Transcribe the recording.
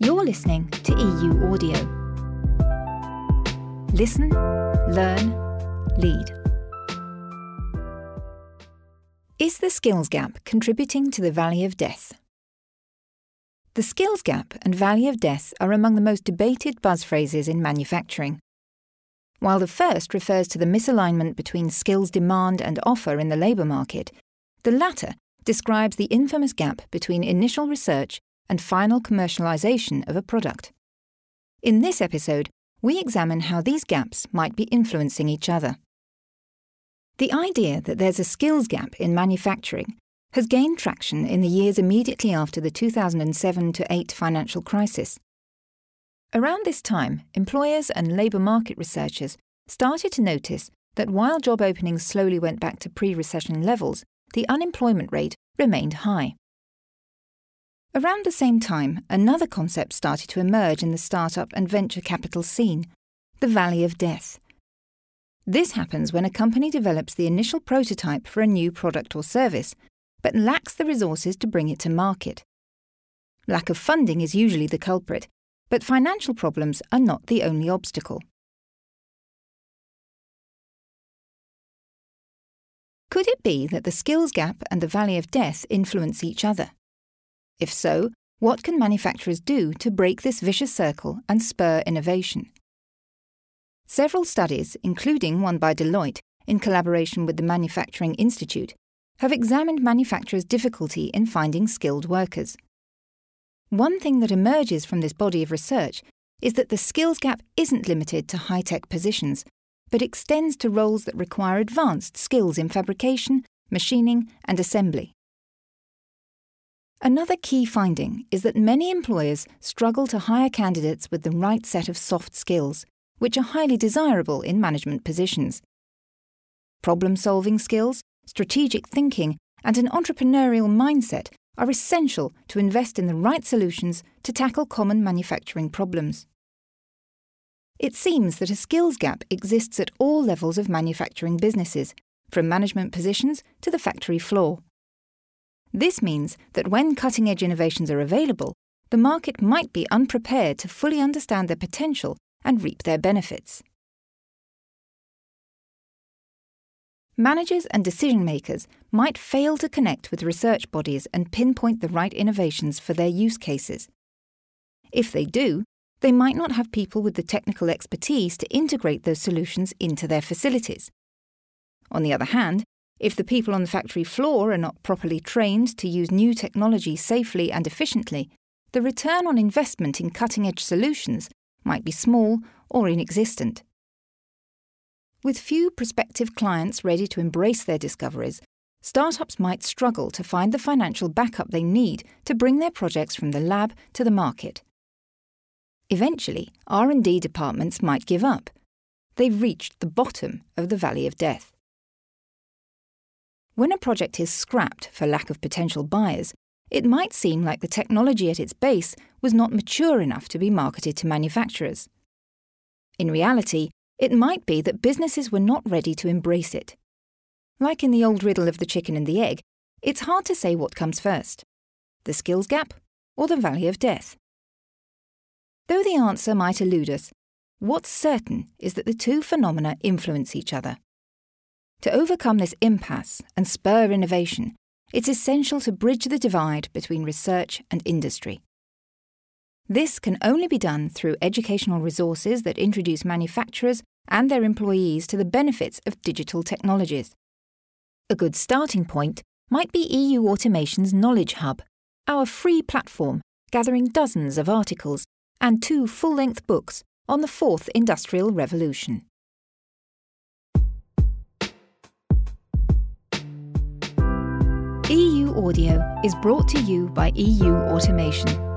You're listening to EU Audio. Listen, learn, lead. Is the skills gap contributing to the valley of death? The skills gap and valley of death are among the most debated buzz phrases in manufacturing. While the first refers to the misalignment between skills demand and offer in the labour market, the latter describes the infamous gap between initial research and final commercialization of a product. In this episode, we examine how these gaps might be influencing each other. The idea that there's a skills gap in manufacturing has gained traction in the years immediately after the 2007 to 8 financial crisis. Around this time, employers and labour market researchers started to notice that while job openings slowly went back to pre recession levels, the unemployment rate remained high. Around the same time, another concept started to emerge in the startup and venture capital scene the Valley of Death. This happens when a company develops the initial prototype for a new product or service, but lacks the resources to bring it to market. Lack of funding is usually the culprit, but financial problems are not the only obstacle. Could it be that the skills gap and the valley of death influence each other? If so, what can manufacturers do to break this vicious circle and spur innovation? Several studies, including one by Deloitte in collaboration with the Manufacturing Institute, have examined manufacturers' difficulty in finding skilled workers. One thing that emerges from this body of research is that the skills gap isn't limited to high tech positions, but extends to roles that require advanced skills in fabrication, machining, and assembly. Another key finding is that many employers struggle to hire candidates with the right set of soft skills, which are highly desirable in management positions. Problem solving skills, strategic thinking, and an entrepreneurial mindset are essential to invest in the right solutions to tackle common manufacturing problems. It seems that a skills gap exists at all levels of manufacturing businesses, from management positions to the factory floor. This means that when cutting edge innovations are available, the market might be unprepared to fully understand their potential and reap their benefits. Managers and decision makers might fail to connect with research bodies and pinpoint the right innovations for their use cases. If they do, they might not have people with the technical expertise to integrate those solutions into their facilities. On the other hand, if the people on the factory floor are not properly trained to use new technology safely and efficiently, the return on investment in cutting edge solutions might be small or inexistent. With few prospective clients ready to embrace their discoveries, startups might struggle to find the financial backup they need to bring their projects from the lab to the market. Eventually, R&D departments might give up. They've reached the bottom of the valley of death. When a project is scrapped for lack of potential buyers, it might seem like the technology at its base was not mature enough to be marketed to manufacturers. In reality, it might be that businesses were not ready to embrace it. Like in the old riddle of the chicken and the egg, it's hard to say what comes first the skills gap or the valley of death. Though the answer might elude us, what's certain is that the two phenomena influence each other. To overcome this impasse and spur innovation, it's essential to bridge the divide between research and industry. This can only be done through educational resources that introduce manufacturers and their employees to the benefits of digital technologies. A good starting point might be EU Automation's Knowledge Hub, our free platform gathering dozens of articles and two full length books on the fourth industrial revolution. Audio is brought to you by EU Automation